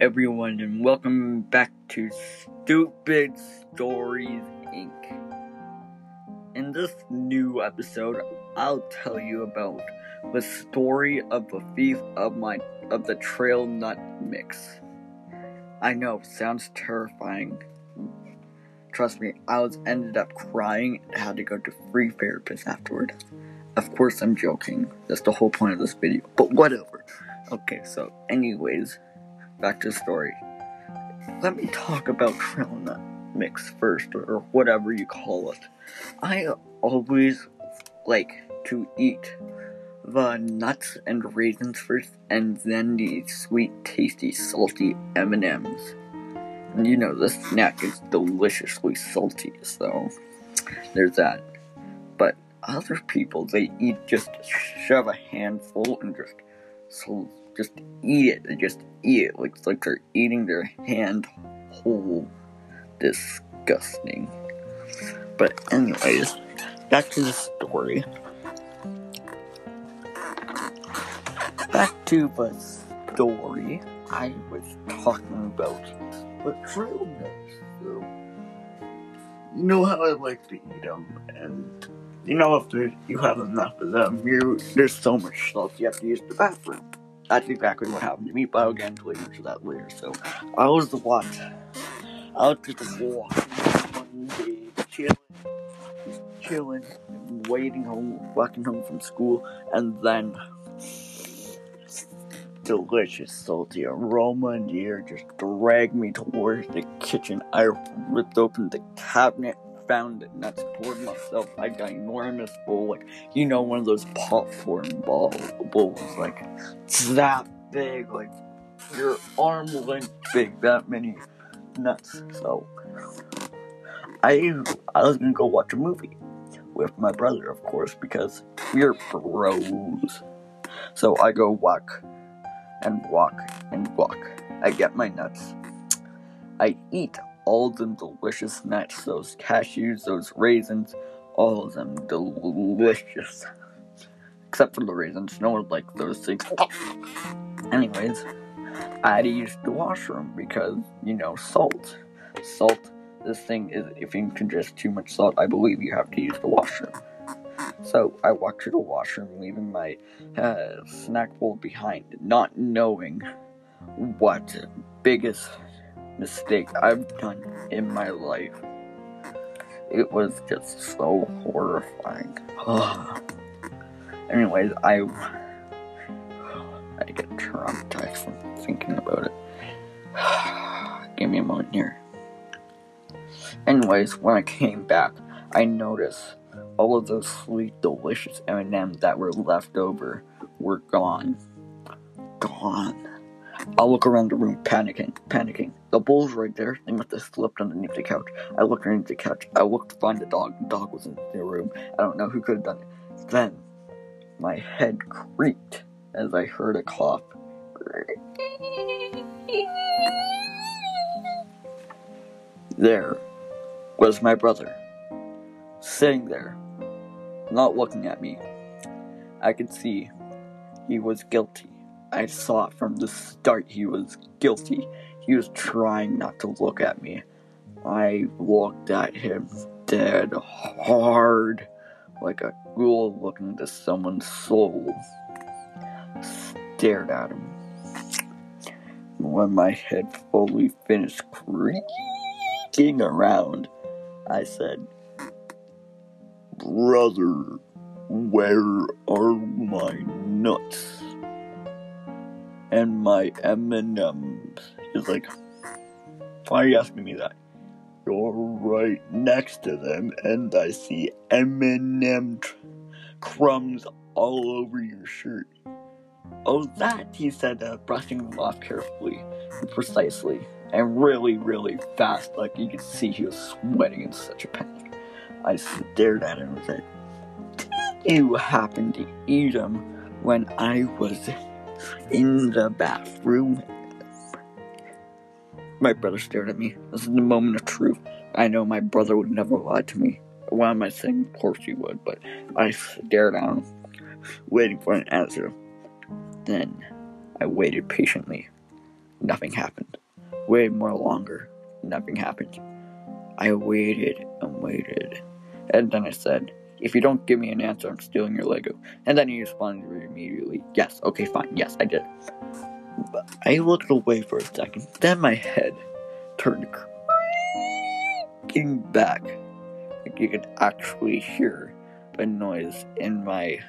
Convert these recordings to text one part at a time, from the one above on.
everyone, and welcome back to Stupid Stories Inc. In this new episode, I'll tell you about the story of the thief of my of the trail nut mix. I know, sounds terrifying. Trust me, I was ended up crying and had to go to free therapist afterward. Of course, I'm joking. That's the whole point of this video. But whatever. Okay, so anyways, back to the story. Let me talk about trail nut mix first, or whatever you call it. I always like to eat the nuts and raisins first, and then the sweet, tasty, salty M&Ms. And you know, this snack is deliciously salty, so there's that. But other people, they eat just shove a handful and just just eat it. They just eat it. Looks like they're eating their hand whole. Disgusting. But anyways, back to the story. Back to the story I was talking about. The trail mix. So, you know how I like to eat them, and you know if you have enough of them, you there's so much salt you have to use the bathroom. That's exactly what happened to me, but I'll get into that later. So, I was the one. I was just walking one chilling, just chilling, waiting home, walking home from school, and then delicious salty aroma in the air just dragged me towards the kitchen. I ripped open the cabinet, found the nuts, poured myself like an enormous bowl, like you know, one of those popcorn ball bowls, like that big, like your arm length big, that many nuts. So I I was gonna go watch a movie with my brother, of course, because we're bros. So I go walk and walk and walk. I get my nuts. I eat all the delicious nuts, those cashews, those raisins, all of them delicious. Except for the raisins, no one likes those things. Anyways, I had to use the washroom because, you know, salt. Salt, this thing is, if you ingest too much salt, I believe you have to use the washroom. So I walked to the washroom, leaving my uh, snack bowl behind, not knowing what biggest mistake I've done in my life. It was just so horrifying. Anyways, I I get traumatized from thinking about it. Give me a moment here. Anyways, when I came back, I noticed all of those sweet, delicious M&Ms that were left over were gone. Gone. I look around the room, panicking, panicking. The bowl's right there. They must have slipped underneath the couch. I look underneath the couch. I look to find the dog. The dog was in the room. I don't know who could have done it. Then, my head creaked as I heard a cough. There was my brother, sitting there, not looking at me. I could see he was guilty. I saw from the start he was guilty. He was trying not to look at me. I looked at him dead hard, like a ghoul looking to someone's soul. Stared at him. When my head fully finished creaking around, I said, Brother, where are my nuts? And my M&Ms. He's like, why are you asking me that? You're right next to them, and I see M&M tr- crumbs all over your shirt. Oh, that, he said, uh, brushing them off carefully and precisely, and really, really fast, like you could see he was sweating in such a panic. I stared at him and said, Did you happen to eat them when I was in the bathroom? My brother stared at me. This is the moment of truth. I know my brother would never lie to me. Why am I saying? Of course he would, but I stared at him, waiting for an answer. Then I waited patiently. Nothing happened. Waited more longer. Nothing happened. I waited and waited. And then I said, if you don't give me an answer, I'm stealing your Lego. And then he responded immediately, yes, okay, fine, yes, I did. But I looked away for a second. Then my head turned creaking back. Like you could actually hear the noise in my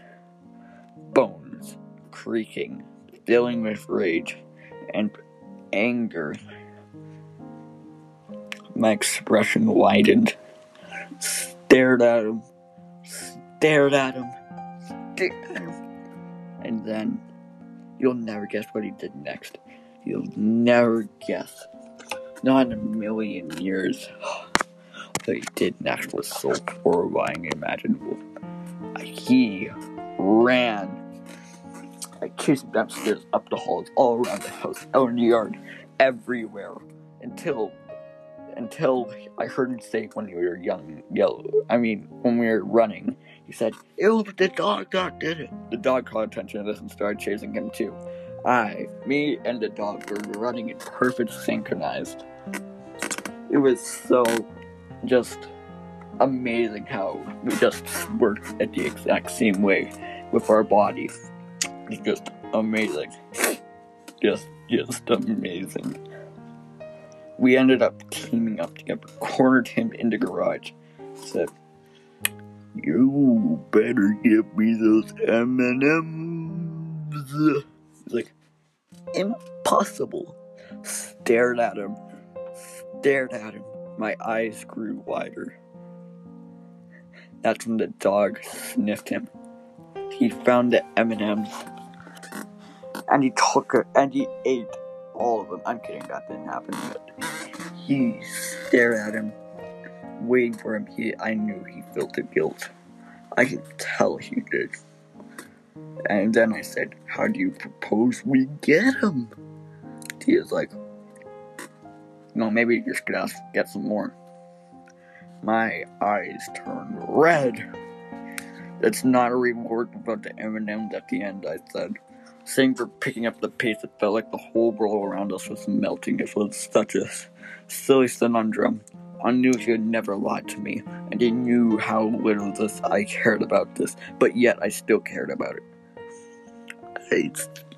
bones creaking, filling with rage and anger. My expression widened, stared at him, stared at him, and then you'll never guess what he did next. You'll never guess. Not in a million years. What he did next was so horrifying imaginable. He ran. I chased him downstairs, up the halls, all around the house, out in the yard, everywhere, until until I heard him say when we were young, yellow. I mean, when we were running, he said, "It was the dog that did it." The dog caught attention to this and started chasing him too. I, me, and the dog were running in perfect synchronized. It was so just amazing how we just worked at the exact same way with our bodies. It's just amazing. Just, just amazing. We ended up teaming up together, cornered him in the garage, said, "You better give me those M and M's." Like impossible. Stared at him, stared at him. My eyes grew wider. That's when the dog sniffed him. He found the M&Ms and he took it and he ate all of them. I'm kidding, that didn't happen. He stared at him, waiting for him. He, I knew he felt the guilt. I could tell he did. And then I said, "How do you propose we get him?" He was like, "No, maybe you're just gonna get some more." My eyes turned red. That's not a reward about the M&Ms at the end, I said. Same for picking up the pace, it felt like the whole world around us was melting. It was such a silly conundrum. I knew he had never lied to me, and he knew how little this I cared about this, but yet I still cared about it. I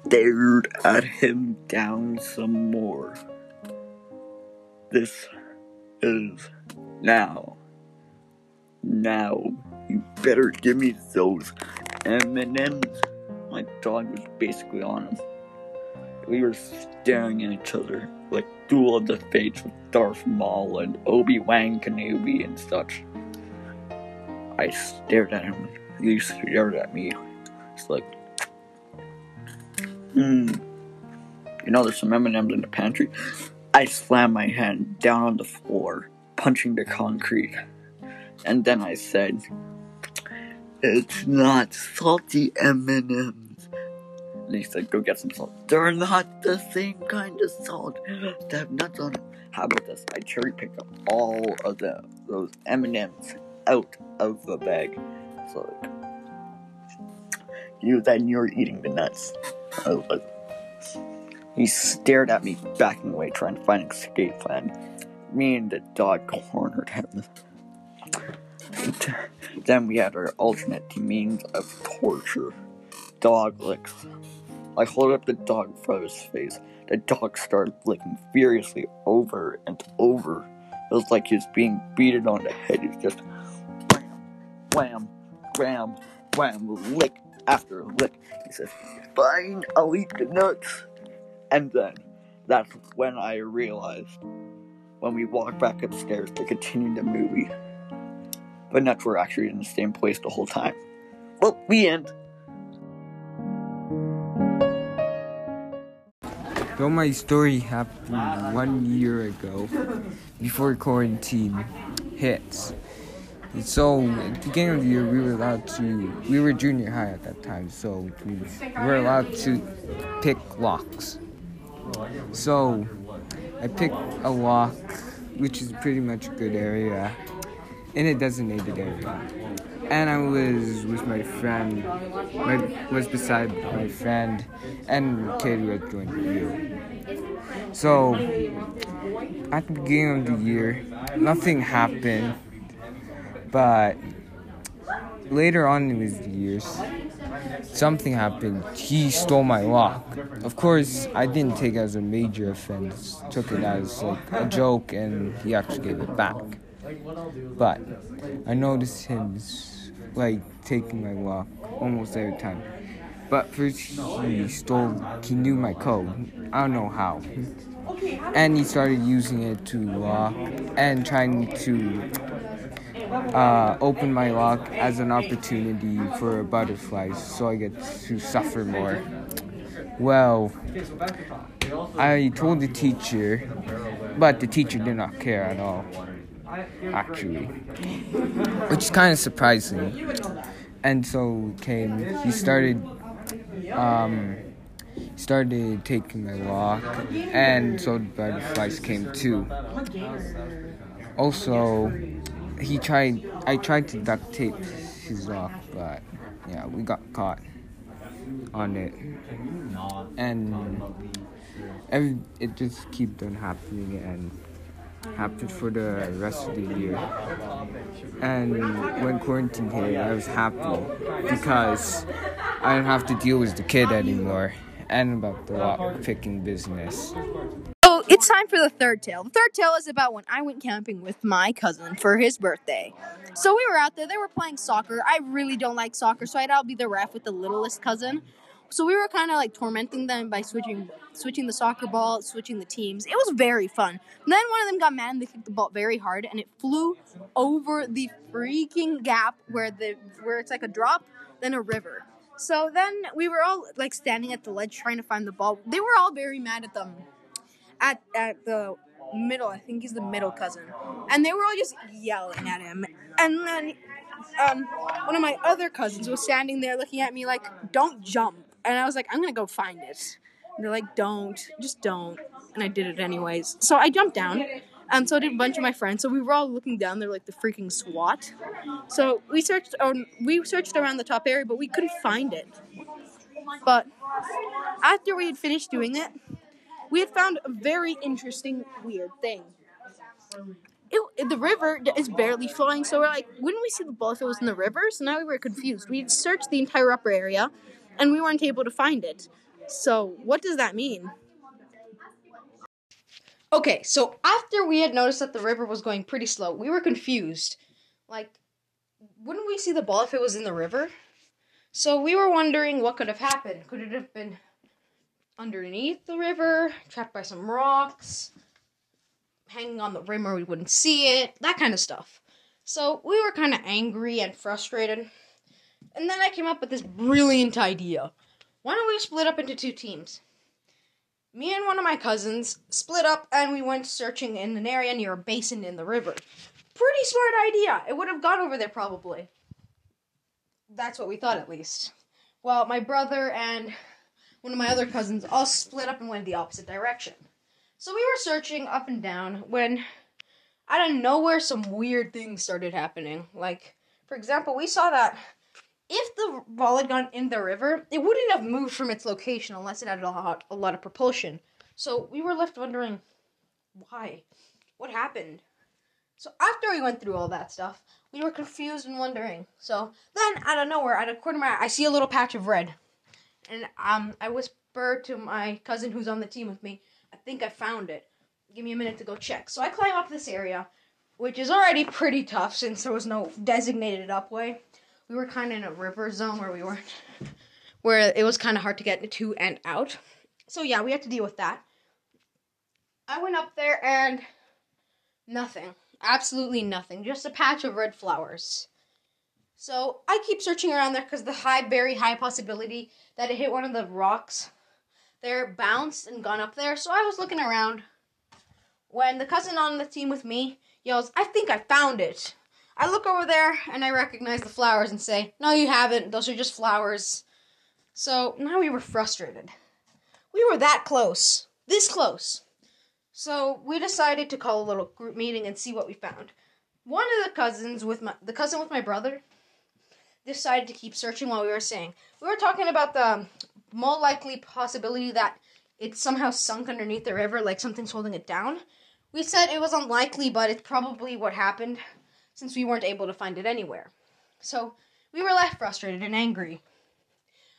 stared at him down some more. This is now. Now, you better give me those M&Ms. My dog was basically on him. We were staring at each other like Duel of the Fates with Darth Maul and Obi-Wan Kenobi and such. I stared at him. He stared at me. It's like, hmm. You know, there's some M&Ms in the pantry. I slammed my hand down on the floor, punching the concrete. And then I said, "It's not salty M&Ms." And he said, "Go get some salt." They're not the same kind of salt. They have nuts on them. How about this? I cherry picked up all of the those M&Ms out of the bag. So like, you then you're eating the nuts. I was like, he stared at me, backing away, trying to find an escape plan. Me and the dog cornered him. Then we had our alternate means of torture dog licks. I hold up the dog in front of his face. The dog started licking furiously over and over. It was like he was being beaten on the head. He was just wham, wham, wham, wham, lick after lick. He said, Fine, I'll eat the nuts. And then that's when I realized when we walked back upstairs to continue the movie. The nuts were actually in the same place the whole time. Well, the end. Well, my story happened one year ago, before quarantine hits. So, at the beginning of the year, we were allowed to, we were junior high at that time, so we were allowed to pick locks. So, I picked a lock, which is pretty much a good area, in a designated area. And I was with my friend, my, was beside my friend and kid who had joined year. So, at the beginning of the year, nothing happened, but later on in the years, something happened. He stole my lock. Of course, I didn't take it as a major offense. Took it as like a joke, and he actually gave it back. But I noticed him like taking my lock almost every time. But first, he stole. He knew my code. I don't know how. And he started using it to lock and trying to uh, open my lock as an opportunity for butterflies so I get to suffer more. Well, I told the teacher, but the teacher did not care at all, actually, which is kind of surprising. And so came, he started, um, started taking my lock, and so the butterflies came too. Also, he tried. I tried to duct tape his lock, but yeah, we got caught on it, and every, it just kept on happening and happened for the rest of the year. And when quarantine hit, I was happy because I didn't have to deal with the kid anymore and about the lock picking business So it's time for the third tale. The third tale is about when I went camping with my cousin for his birthday. So we were out there, they were playing soccer. I really don't like soccer, so I'd be the ref with the littlest cousin. So we were kind of like tormenting them by switching switching the soccer ball, switching the teams. It was very fun. And then one of them got mad and they kicked the ball very hard and it flew over the freaking gap where the where it's like a drop, then a river. So then we were all like standing at the ledge trying to find the ball. They were all very mad at them at at the middle. I think he's the middle cousin, and they were all just yelling at him. And then um, one of my other cousins was standing there looking at me like, "Don't jump," and I was like, "I'm gonna go find it." And they're like, "Don't, just don't," and I did it anyways. So I jumped down. And so did a bunch of my friends. So we were all looking down there like the freaking SWAT. So we searched, um, we searched around the top area, but we couldn't find it. But after we had finished doing it, we had found a very interesting, weird thing. It, the river is barely flowing, so we're like, wouldn't we see the ball if it was in the river? So now we were confused. We searched the entire upper area, and we weren't able to find it. So what does that mean? Okay, so after we had noticed that the river was going pretty slow, we were confused. Like, wouldn't we see the ball if it was in the river? So we were wondering what could have happened. Could it have been underneath the river, trapped by some rocks, hanging on the rim where we wouldn't see it, that kind of stuff. So we were kind of angry and frustrated. And then I came up with this brilliant idea. Why don't we split up into two teams? Me and one of my cousins split up and we went searching in an area near a basin in the river. Pretty smart idea. It would have gone over there probably. That's what we thought at least. Well, my brother and one of my other cousins all split up and went the opposite direction. So we were searching up and down when out of nowhere some weird things started happening. Like, for example, we saw that if the ball had gone in the river, it wouldn't have moved from its location unless it had a lot, a lot of propulsion. So we were left wondering why? What happened? So after we went through all that stuff, we were confused and wondering. So then, out of nowhere, out of corner of my eye, I see a little patch of red and um, I whisper to my cousin who's on the team with me, I think I found it. Give me a minute to go check. So I climb up this area, which is already pretty tough since there was no designated upway. We were kind of in a river zone where we weren't, where it was kind of hard to get to and out. So yeah, we had to deal with that. I went up there and nothing. Absolutely nothing. Just a patch of red flowers. So I keep searching around there because the high, very high possibility that it hit one of the rocks there, bounced and gone up there. So I was looking around when the cousin on the team with me yells, I think I found it. I look over there and I recognize the flowers and say, No, you haven't. Those are just flowers. So now we were frustrated. We were that close. This close. So we decided to call a little group meeting and see what we found. One of the cousins with my the cousin with my brother decided to keep searching while we were saying. We were talking about the more likely possibility that it's somehow sunk underneath the river, like something's holding it down. We said it was unlikely, but it's probably what happened since we weren't able to find it anywhere. So we were left frustrated and angry.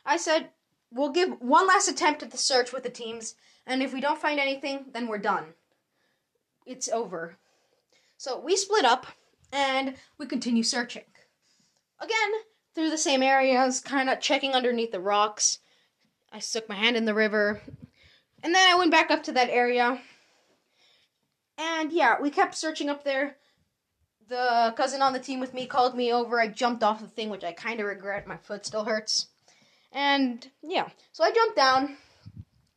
I said, we'll give one last attempt at the search with the teams, and if we don't find anything, then we're done. It's over. So we split up and we continue searching. Again, through the same areas, kind of checking underneath the rocks. I stuck my hand in the river. And then I went back up to that area. And yeah, we kept searching up there. The cousin on the team with me called me over. I jumped off the thing, which I kind of regret. My foot still hurts. And yeah, so I jumped down.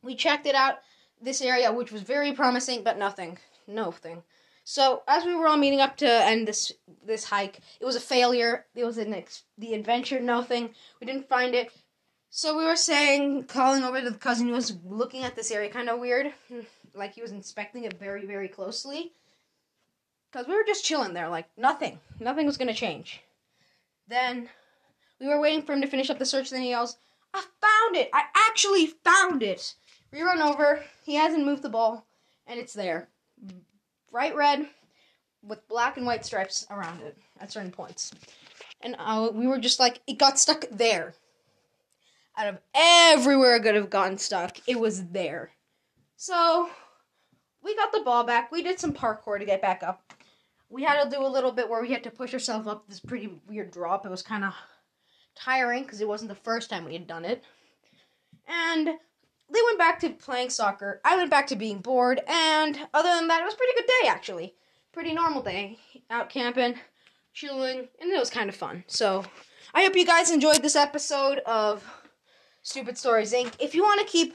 We checked it out, this area, which was very promising, but nothing. Nothing. So as we were all meeting up to end this this hike, it was a failure. It was an ex- the adventure, nothing. We didn't find it. So we were saying, calling over to the cousin who was looking at this area, kind of weird, hmm. like he was inspecting it very, very closely. Because we were just chilling there, like nothing, nothing was gonna change. Then we were waiting for him to finish up the search. Then he yells, "I found it! I actually found it!" We run over. He hasn't moved the ball, and it's there bright red with black and white stripes around it at certain points. And uh, we were just like, it got stuck there. Out of everywhere it could have gotten stuck, it was there. So we got the ball back. We did some parkour to get back up. We had to do a little bit where we had to push ourselves up this pretty weird drop. It was kind of tiring because it wasn't the first time we had done it. And they went back to playing soccer. I went back to being bored, and other than that, it was pretty good day actually. Pretty normal day. Out camping, chilling, and it was kind of fun. So, I hope you guys enjoyed this episode of Stupid Stories Inc. If you want to keep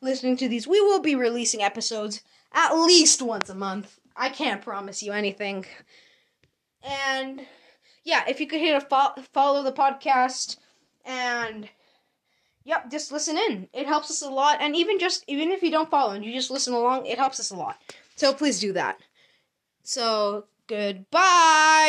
listening to these, we will be releasing episodes at least once a month. I can't promise you anything. And yeah, if you could hit a fo- follow the podcast and Yep, just listen in. It helps us a lot. And even just even if you don't follow and you just listen along, it helps us a lot. So please do that. So goodbye.